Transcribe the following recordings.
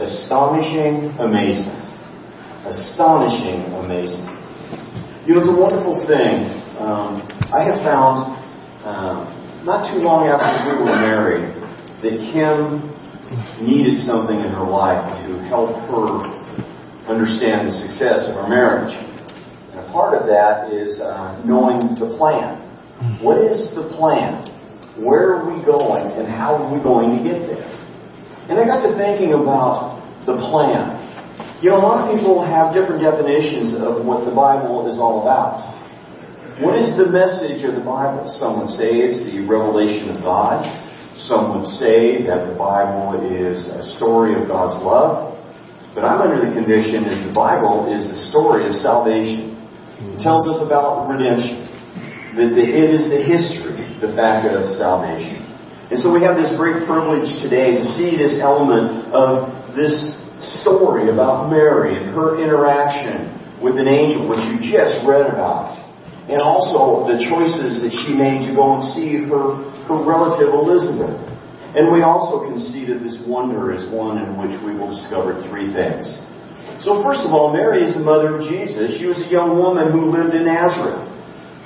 Astonishing amazement. Astonishing amazement. You know, it's a wonderful thing. Um, I have found um, not too long after we were married that Kim needed something in her life to help her understand the success of our marriage. And a part of that is uh, knowing the plan. What is the plan? Where are we going and how are we going to get there? And I got to thinking about the plan. You know, a lot of people have different definitions of what the Bible is all about. What is the message of the Bible? Some would say it's the revelation of God. Some would say that the Bible is a story of God's love. But I'm under the conviction is the Bible is the story of salvation. It tells us about redemption. That it is the history, the fact of salvation. And so we have this great privilege today to see this element of this story about Mary and her interaction with an angel, which you just read about. And also the choices that she made to go and see her, her relative Elizabeth. And we also can see that this wonder is one in which we will discover three things. So first of all, Mary is the mother of Jesus. She was a young woman who lived in Nazareth.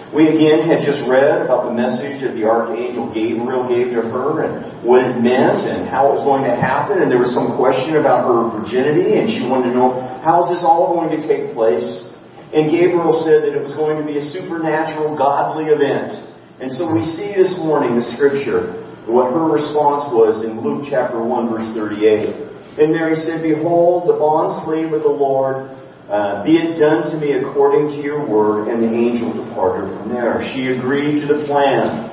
We again had just read about the message that the archangel Gabriel gave to her and what it meant and how it was going to happen. And there was some question about her virginity and she wanted to know how is this all going to take place. And Gabriel said that it was going to be a supernatural, godly event. And so we see this morning the scripture, what her response was in Luke chapter 1 verse 38. And Mary said, Behold, the bond slave of the Lord, uh, be it done to me according to your word. And the angel departed from there. She agreed to the plan.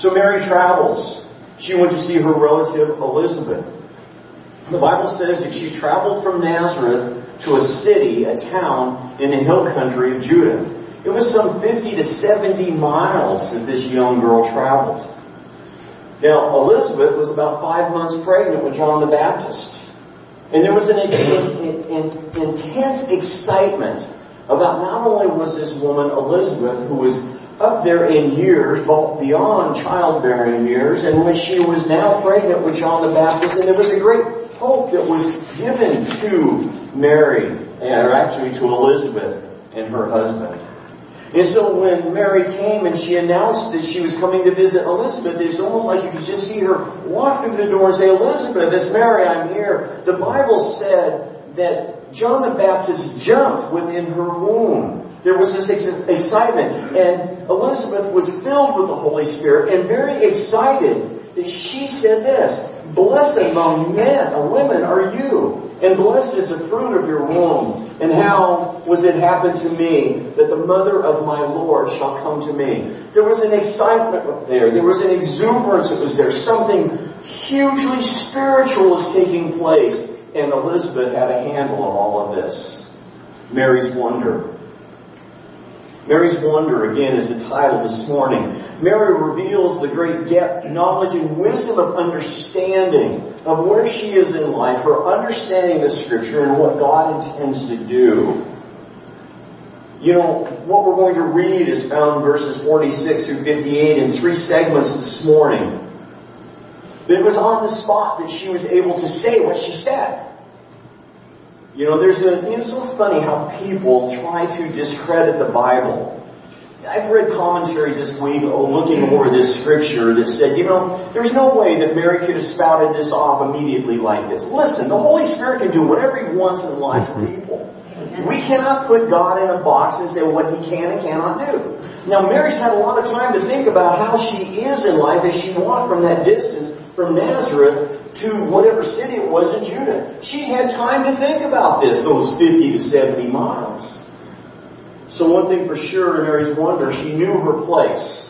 So Mary travels. She went to see her relative Elizabeth. The Bible says that she traveled from Nazareth to a city, a town in the hill country of Judah. It was some 50 to 70 miles that this young girl traveled. Now, Elizabeth was about five months pregnant with John the Baptist. And there was an, intense excitement about not only was this woman Elizabeth, who was up there in years, but beyond childbearing years, and when she was now pregnant with John the Baptist, and there was a great hope that was given to Mary, or actually to Elizabeth and her husband. And so when Mary came and she announced that she was coming to visit Elizabeth, it's almost like you could just see her walk through the door and say, Elizabeth, it's Mary, I'm here. The Bible said that John the Baptist jumped within her womb. There was this excitement. And Elizabeth was filled with the Holy Spirit and very excited that she said this, Blessed among men, or women are you, and blessed is the fruit of your womb. And how was it happen to me that the mother of my Lord shall come to me? There was an excitement up there. There was an exuberance that was there. Something hugely spiritual was taking place. And Elizabeth had a handle on all of this. Mary's wonder. Mary's Wonder, again, is the title this morning. Mary reveals the great depth, knowledge, and wisdom of understanding of where she is in life, her understanding the Scripture and what God intends to do. You know, what we're going to read is found in verses 46 through 58 in three segments this morning. It was on the spot that she was able to say what she said. You know, there's a, it's so funny how people try to discredit the Bible. I've read commentaries this week oh, looking over this scripture that said, you know, there's no way that Mary could have spouted this off immediately like this. Listen, the Holy Spirit can do whatever He wants in the lives of people. We cannot put God in a box and say what He can and cannot do. Now, Mary's had a lot of time to think about how she is in life as she walked from that distance from Nazareth to whatever city it was in Judah. She had time to think about this, those 50 to 70 miles. So one thing for sure in Mary's wonder, she knew her place.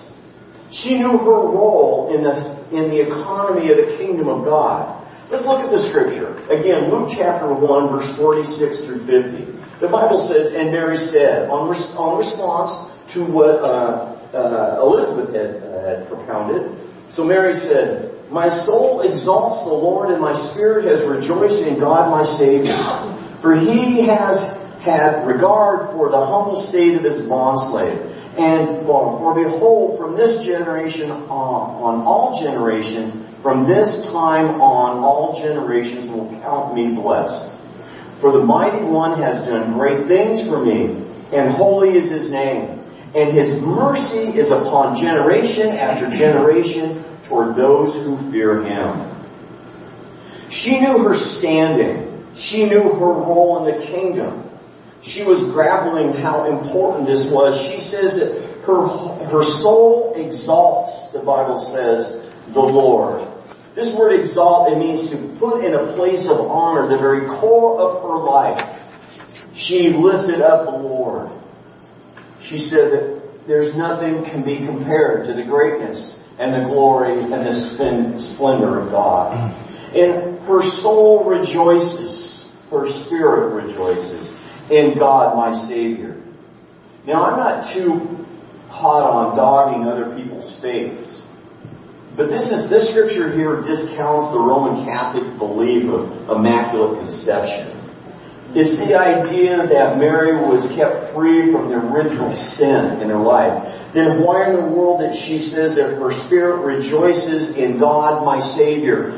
She knew her role in the, in the economy of the kingdom of God. Let's look at the scripture. Again, Luke chapter 1, verse 46 through 50. The Bible says, And Mary said, on, res- on response to what uh, uh, Elizabeth had, uh, had propounded, so Mary said, my soul exalts the Lord, and my spirit has rejoiced in God my Savior. For he has had regard for the humble state of his bondslave. And for, for behold, from this generation on, on all generations, From this time on, all generations will count me blessed. For the mighty one has done great things for me, and holy is his name. And his mercy is upon generation after generation toward those who fear him. She knew her standing. She knew her role in the kingdom. She was grappling how important this was. She says that her, her soul exalts, the Bible says, the Lord. This word exalt, it means to put in a place of honor, the very core of her life. She lifted up the Lord. She said that there's nothing can be compared to the greatness and the glory and the splendor of God. And her soul rejoices, her spirit rejoices in God my Savior. Now I'm not too hot on dogging other people's faiths. But this is this scripture here discounts the Roman Catholic belief of immaculate conception. It's the idea that Mary was kept free from the original sin in her life. Then why in the world that she says that her spirit rejoices in God my Savior?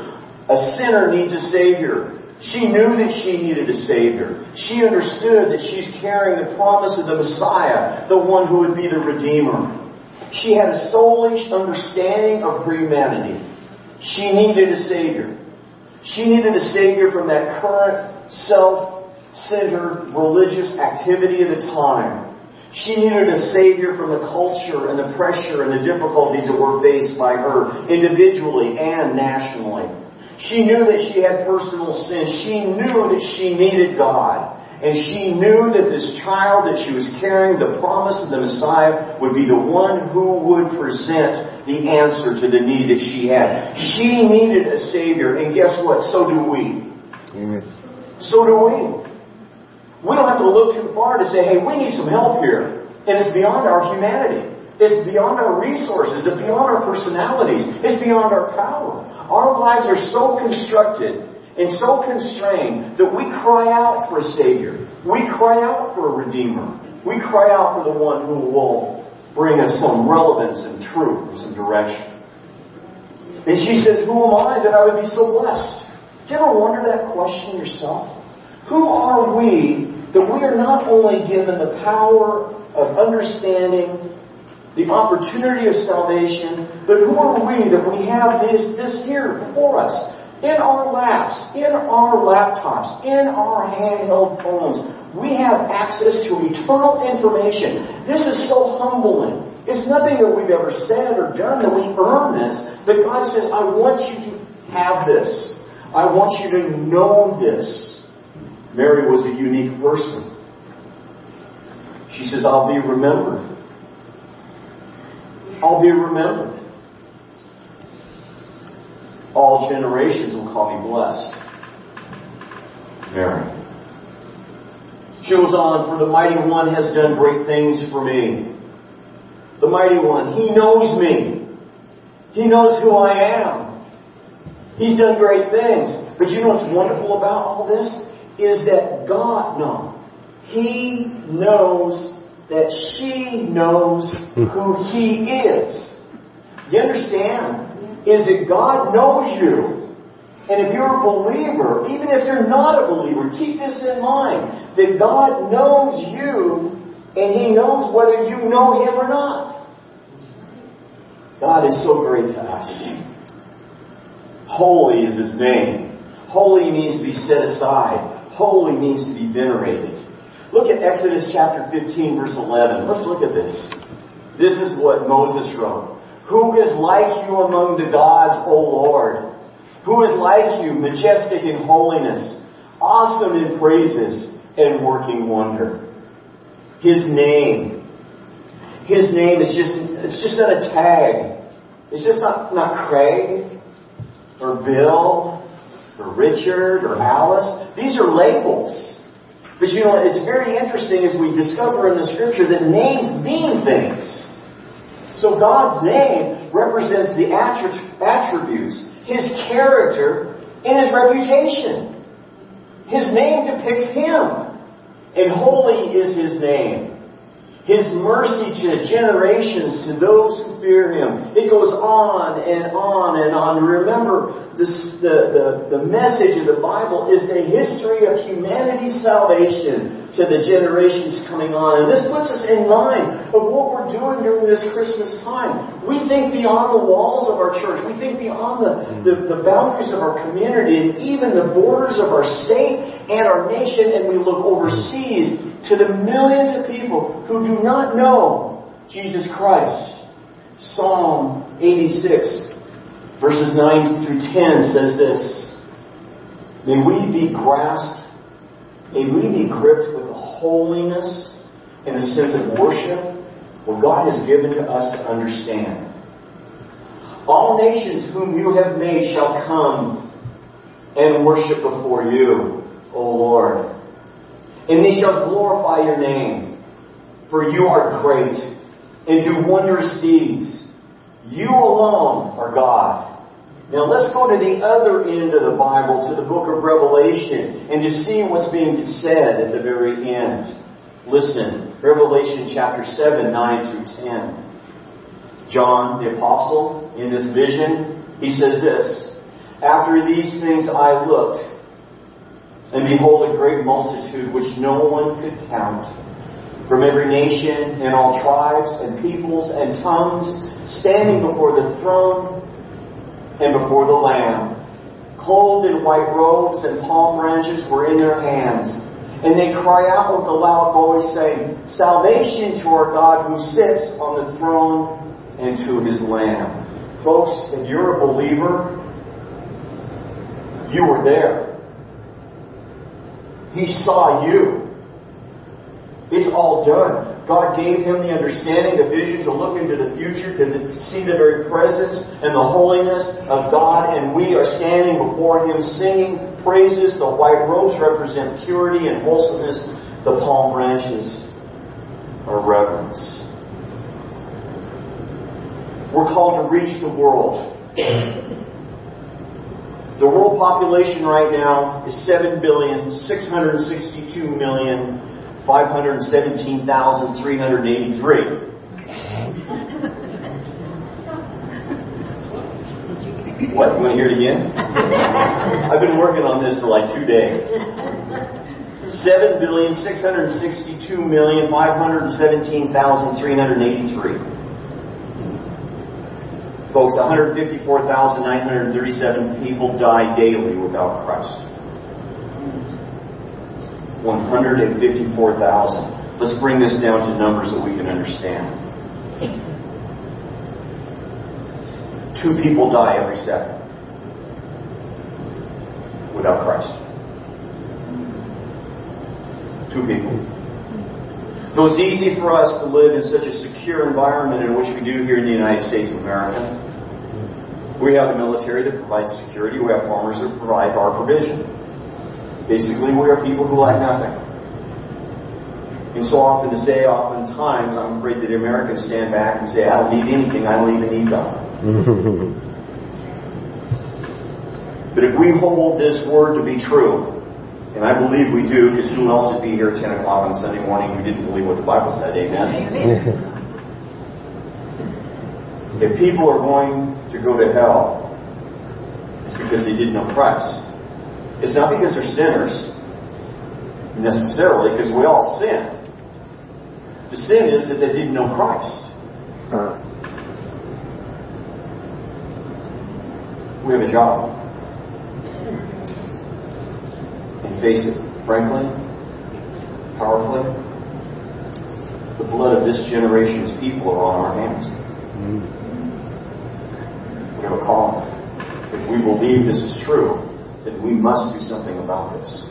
A sinner needs a Savior. She knew that she needed a Savior. She understood that she's carrying the promise of the Messiah, the one who would be the Redeemer. She had a soulish understanding of her humanity. She needed a Savior. She needed a Savior from that current self centered religious activity of the time. She needed a savior from the culture and the pressure and the difficulties that were faced by her individually and nationally. She knew that she had personal sin. She knew that she needed God. And she knew that this child that she was carrying, the promise of the Messiah, would be the one who would present the answer to the need that she had. She needed a Savior, and guess what? So do we. Amen. So do we. We don't have to look too far to say, hey, we need some help here. And it's beyond our humanity. It's beyond our resources. It's beyond our personalities. It's beyond our power. Our lives are so constructed and so constrained that we cry out for a Savior. We cry out for a Redeemer. We cry out for the one who will bring us some relevance and truth and some direction. And she says, Who am I that I would be so blessed? Do you ever wonder that question yourself? Who are we that we are not only given the power of understanding the opportunity of salvation, but who are we that we have this, this here before us, in our laps, in our laptops, in our handheld phones. We have access to eternal information. This is so humbling. It's nothing that we've ever said or done that we earn this, but God says, I want you to have this. I want you to know this. Mary was a unique person. She says, I'll be remembered. I'll be remembered. All generations will call me blessed. Mary. She goes on, For the mighty one has done great things for me. The mighty one, he knows me. He knows who I am. He's done great things. But you know what's wonderful about all this? Is that God knows. He knows that she knows who He is. You understand? Is that God knows you. And if you're a believer, even if you're not a believer, keep this in mind. That God knows you and He knows whether you know Him or not. God is so great to us. Holy is His name. Holy means to be set aside. Holy means to be venerated. Look at Exodus chapter 15, verse 11. Let's look at this. This is what Moses wrote. Who is like you among the gods, O Lord? Who is like you, majestic in holiness, awesome in praises, and working wonder? His name. His name is just, it's just not a tag. It's just not, not Craig or Bill or Richard or Alice. These are labels. But you know, it's very interesting as we discover in the scripture that names mean things. So God's name represents the attributes, His character, and His reputation. His name depicts Him. And holy is His name. His mercy to generations, to those who fear Him. It goes on and on and on. Remember, this, the, the, the message of the Bible is the history of humanity's salvation to the generations coming on. And this puts us in line of what we're doing during this Christmas time. We think beyond the walls of our church. We think beyond the, the, the boundaries of our community and even the borders of our state and our nation, and we look overseas to the millions of people who do not know Jesus Christ. Psalm 86, verses 9 through 10 says this May we be grasped, may we be gripped with the holiness and a sense of worship what God has given to us to understand. All nations whom you have made shall come and worship before you, O Lord. And they shall glorify your name, for you are great and do wondrous deeds. You alone are God. Now let's go to the other end of the Bible, to the book of Revelation, and to see what's being said at the very end. Listen, Revelation chapter 7, 9 through 10. John the Apostle, in this vision, he says this, after these things I looked, and behold, a great multitude which no one could count, from every nation and all tribes and peoples and tongues, standing before the throne and before the Lamb. Clothed in white robes and palm branches were in their hands. And they cry out with a loud voice, saying, Salvation to our God who sits on the throne and to his Lamb. Folks, if you're a believer, you were there. He saw you. It's all done. God gave him the understanding, the vision to look into the future, to see the very presence and the holiness of God, and we are standing before him singing praises. The white robes represent purity and wholesomeness. The palm branches are reverence. We're called to reach the world. The world population right now is 7 billion 662 million 517,383. What? You want to hear it again? I've been working on this for like two days. Seven billion six hundred sixty-two million five hundred seventeen thousand three hundred eighty-three. Folks, 154,937 people die daily without Christ. 154,000. Let's bring this down to numbers that we can understand. Two people die every second without Christ. Two people. Though it's easy for us to live in such a secure environment in which we do here in the United States of America, we have the military that provides security. We have farmers that provide our provision. Basically, we are people who lack nothing. And so often to say, oftentimes, I'm afraid that Americans stand back and say, I don't need anything, I don't even need God. but if we hold this word to be true, and I believe we do, because who else would be here at 10 o'clock on Sunday morning who didn't believe what the Bible said? Amen? If people are going to go to hell, it's because they didn't know Christ. It's not because they're sinners, necessarily, because we all sin. The sin is that they didn't know Christ. We have a job. And face it, frankly, powerfully, the blood of this generation's people are on our hands. Mm-hmm a calling. If we believe this is true, then we must do something about this.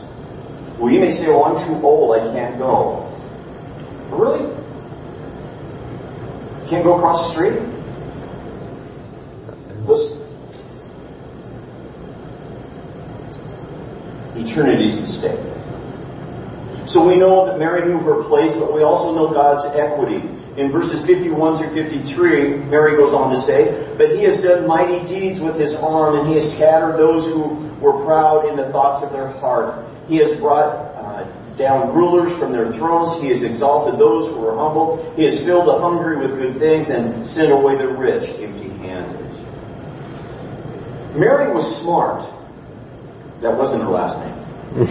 Well, you may say, well, I'm too old, I can't go. Really? Can't go across the street? Listen. Eternity is the stake. So we know that Mary knew her place, but we also know God's equity. In verses 51 through 53, Mary goes on to say, But he has done mighty deeds with his arm, and he has scattered those who were proud in the thoughts of their heart. He has brought uh, down rulers from their thrones. He has exalted those who are humble. He has filled the hungry with good things and sent away the rich empty handed. Mary was smart. That wasn't her last name.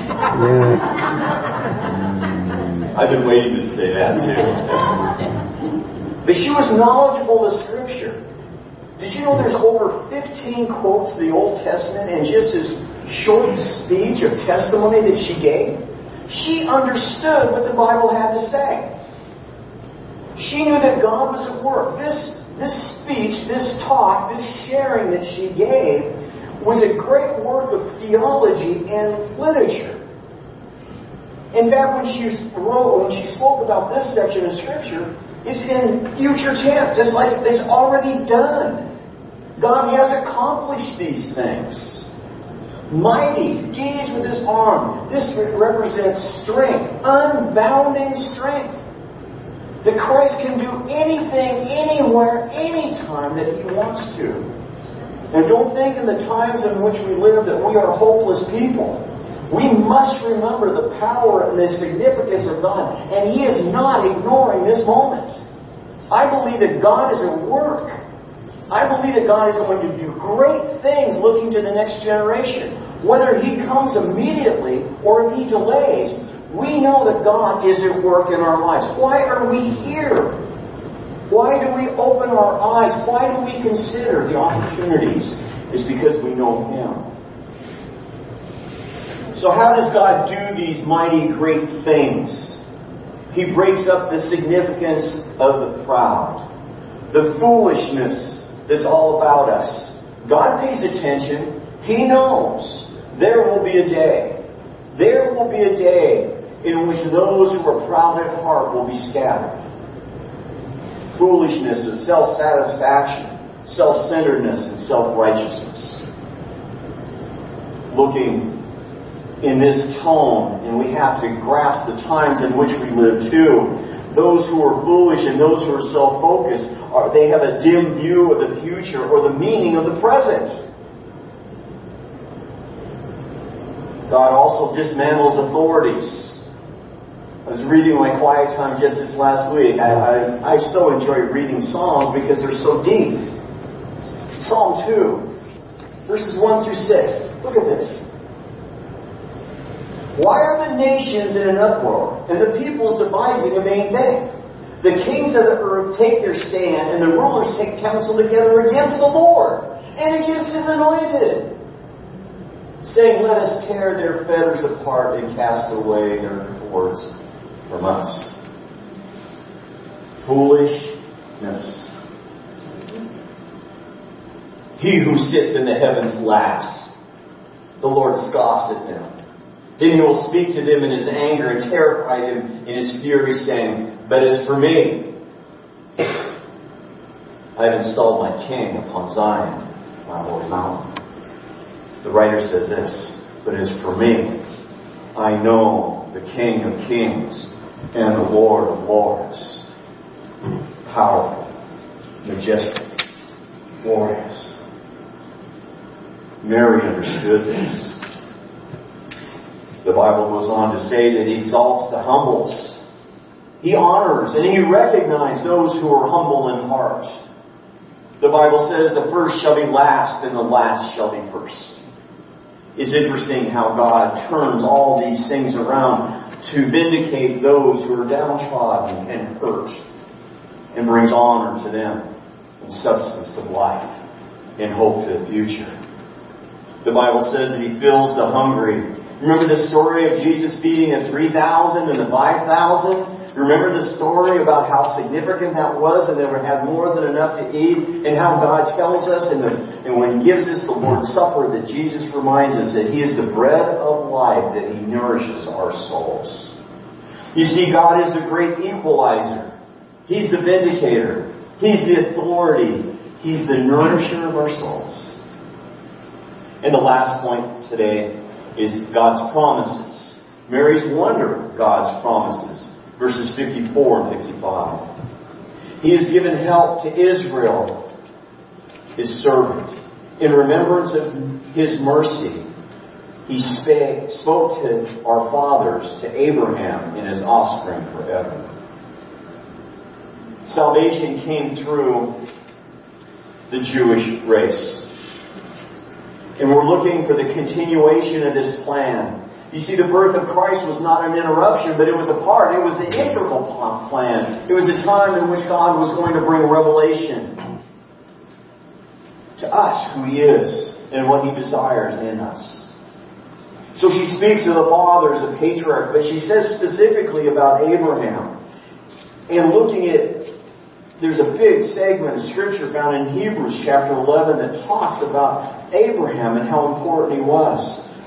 I've been waiting to say that too. But she was knowledgeable of Scripture. Did you know there's over 15 quotes of the Old Testament in just this short speech of testimony that she gave? She understood what the Bible had to say. She knew that God was at work. This, this speech, this talk, this sharing that she gave was a great work of theology and literature. In fact, when she wrote, when she spoke about this section of Scripture, it's in future tense. It's like it's already done. God has accomplished these things. Mighty, gauge with his arm. This represents strength, unbounding strength. That Christ can do anything, anywhere, anytime that he wants to. And don't think in the times in which we live that we are hopeless people. We must remember the power and the significance of God, and He is not ignoring this moment. I believe that God is at work. I believe that God is going to do great things looking to the next generation. Whether He comes immediately or if He delays, we know that God is at work in our lives. Why are we here? Why do we open our eyes? Why do we consider the opportunities? It's because we know Him. So, how does God do these mighty, great things? He breaks up the significance of the proud, the foolishness that's all about us. God pays attention. He knows there will be a day. There will be a day in which those who are proud at heart will be scattered. Foolishness is self satisfaction, self centeredness, and self righteousness. Looking in this tone, and we have to grasp the times in which we live too. Those who are foolish and those who are self-focused, they have a dim view of the future or the meaning of the present. God also dismantles authorities. I was reading my quiet time just this last week. I, I, I so enjoy reading Psalms because they're so deep. Psalm 2, verses 1 through 6. Look at this. Why are the nations in an uproar and the peoples devising a vain thing? The kings of the earth take their stand and the rulers take counsel together against the Lord and against his anointed, saying, Let us tear their fetters apart and cast away their cords from us. Foolishness. He who sits in the heavens laughs. The Lord scoffs at them. Then he will speak to them in his anger and terrify them in his fury, saying, But as for me, I have installed my king upon Zion, my holy mountain. The writer says this, But as for me, I know the King of kings and the Lord of lords. Powerful, majestic, glorious. Mary understood this. The Bible goes on to say that He exalts the humbles. He honors and He recognizes those who are humble in heart. The Bible says the first shall be last and the last shall be first. It's interesting how God turns all these things around to vindicate those who are downtrodden and hurt and brings honor to them and substance of life and hope for the future. The Bible says that He fills the hungry Remember the story of Jesus feeding the 3,000 and the 5,000? Remember the story about how significant that was and they would have more than enough to eat and how God tells us and, the, and when He gives us the Lord's Supper that Jesus reminds us that He is the bread of life, that He nourishes our souls. You see, God is the great equalizer. He's the vindicator. He's the authority. He's the nourisher of our souls. And the last point today is God's promises. Mary's wonder God's promises. Verses 54 and 55. He has given help to Israel, his servant, in remembrance of his mercy, he spake, spoke to our fathers, to Abraham and his offspring forever. Salvation came through the Jewish race. And we're looking for the continuation of this plan. You see, the birth of Christ was not an interruption, but it was a part. It was the integral plan. It was a time in which God was going to bring revelation to us who He is and what He desires in us. So she speaks of the fathers, of patriarch, but she says specifically about Abraham. And looking at, there's a big segment of scripture found in Hebrews chapter 11 that talks about Abraham and how important he was.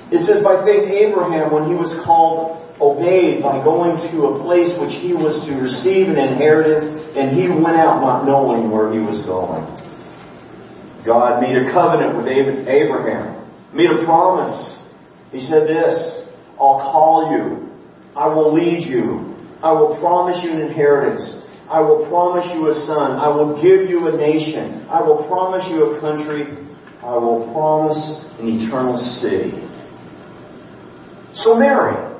It says, by faith, Abraham, when he was called, obeyed by going to a place which he was to receive an inheritance, and he went out not knowing where he was going. God made a covenant with Abraham, made a promise. He said this, I'll call you. I will lead you. I will promise you an inheritance. I will promise you a son. I will give you a nation. I will promise you a country. I will promise an eternal city. So Mary,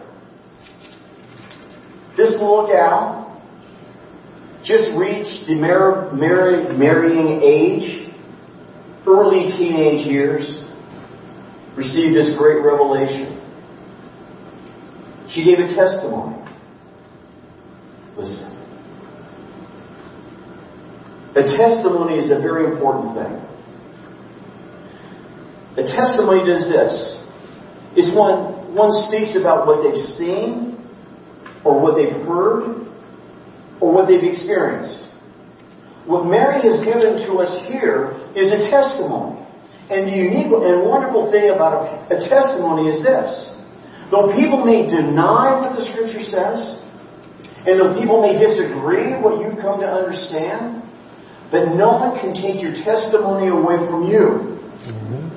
this little gal, just reached the mar- mar- marrying age, early teenage years, received this great revelation. She gave a testimony. Listen. A testimony is a very important thing. A testimony does this. It's when one speaks about what they've seen, or what they've heard, or what they've experienced. What Mary has given to us here is a testimony. And the unique and wonderful thing about a, a testimony is this. Though people may deny what the Scripture says, and though people may disagree what you've come to understand, but no one can take your testimony away from you. Mm-hmm.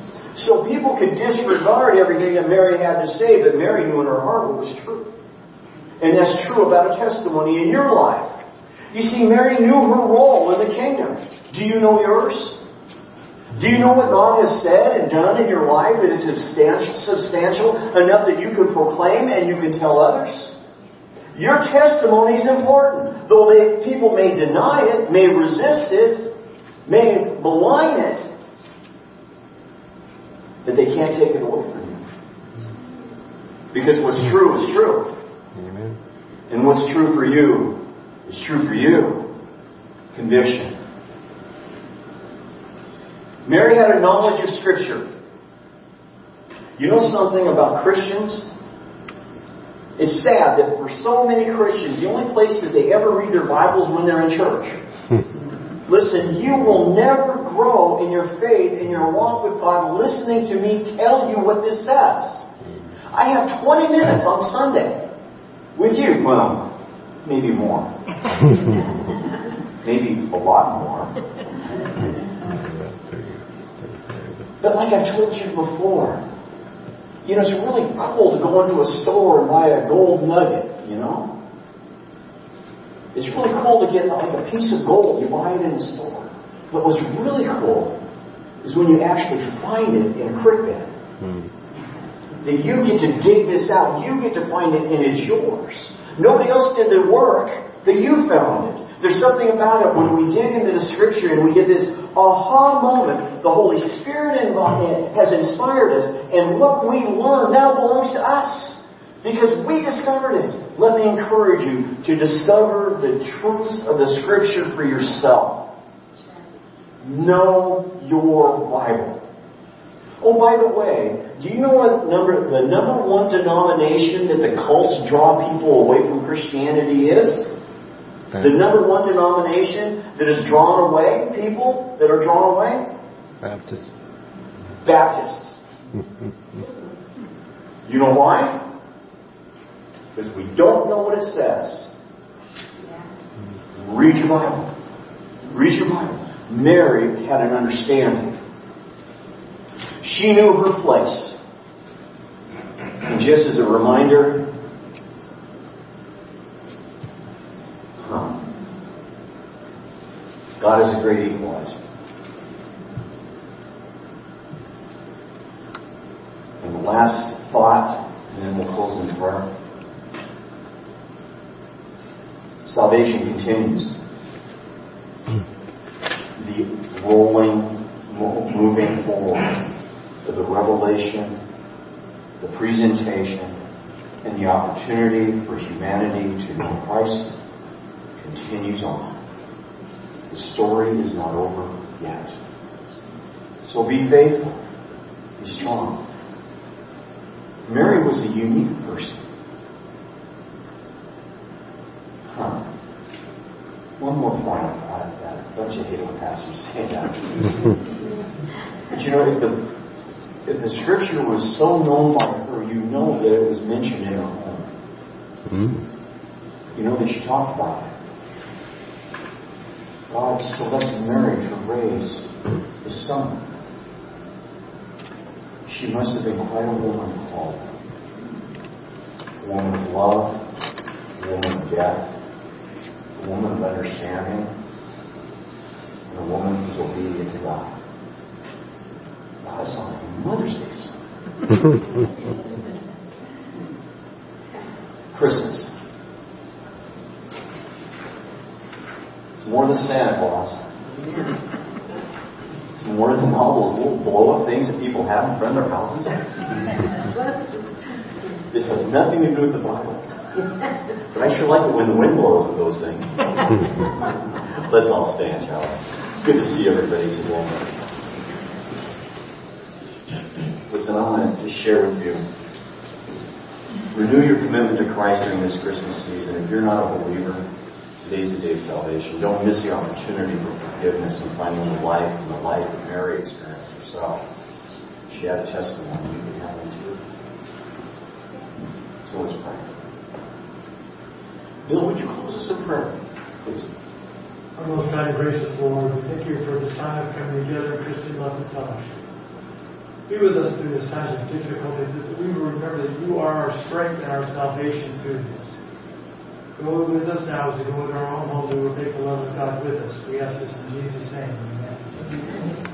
So people could disregard everything that Mary had to say, but Mary knew in her heart what was true. And that's true about a testimony in your life. You see, Mary knew her role in the kingdom. Do you know yours? Do you know what God has said and done in your life that is substantial, substantial enough that you can proclaim and you can tell others? Your testimony is important. Though they, people may deny it, may resist it, may malign it, that they can't take it away from you. Because what's true is true. Amen. And what's true for you is true for you. Conviction. Mary had a knowledge of Scripture. You know something about Christians? It's sad that for so many Christians, the only place that they ever read their Bibles when they're in church. Hmm. Listen, you will never grow in your faith, in your walk with God, listening to me tell you what this says. I have 20 minutes on Sunday with you. Well, maybe more. maybe a lot more. But like I told you before, you know, it's really cool to go into a store and buy a gold nugget, you know? It's really cool to get like a piece of gold. You buy it in the store. But what's really cool is when you actually find it in a creek bed. Hmm. That you get to dig this out. You get to find it and it's yours. Nobody else did the work, that you found it. There's something about it when we dig into the scripture and we get this aha moment. The Holy Spirit has inspired us, and what we learn now belongs to us. Because we discovered it. Let me encourage you to discover the truths of the Scripture for yourself. Know your Bible. Oh, by the way, do you know what number the number one denomination that the cults draw people away from Christianity is? The number one denomination that is drawn away people that are drawn away? Baptists. Baptists. you know why? Because we don't know what it says. Read your Bible. Read your Bible. Mary had an understanding. She knew her place. And just as a reminder, huh, God is a great equalizer. And the last thought, and then we'll close in prayer. Salvation continues. The rolling, moving forward of the revelation, the presentation, and the opportunity for humanity to know Christ continues on. The story is not over yet. So be faithful. Be strong. Mary was a unique person. Huh. One more point on that. Don't you hate when pastors say that? but you know, if the if the scripture was so known by her, you know that it was mentioned in her home. Mm. You know that she talked about it. God selected Mary to raise the son. She must have been quite a woman called. A woman of love, a woman of death, a woman of understanding, and a woman who's obedient to God. Not like Mother's Day Christmas. It's more than Santa Claus It's more than all those little blow up things that people have in front of their houses? this has nothing to do with the Bible. But I sure like it when the wind blows with those things. Let's all stand, shall we? It's good to see everybody today. Listen, I want to share with you. Renew your commitment to Christ during this Christmas season. If you're not a believer, Today's the day of salvation. Don't miss the opportunity for forgiveness and finding the life and the life that Mary experienced herself. She had a testimony. You can have one too. So let's pray. Bill, would you close us in prayer, please? Our most high gracious Lord, we thank you for this time of coming together in Christian love and fellowship. Be with us through this time of difficulty, that we will remember that you are our strength and our salvation through this. Go with us now as we go with our own home. We will take the love of God with us. We ask this in Jesus' name. Amen.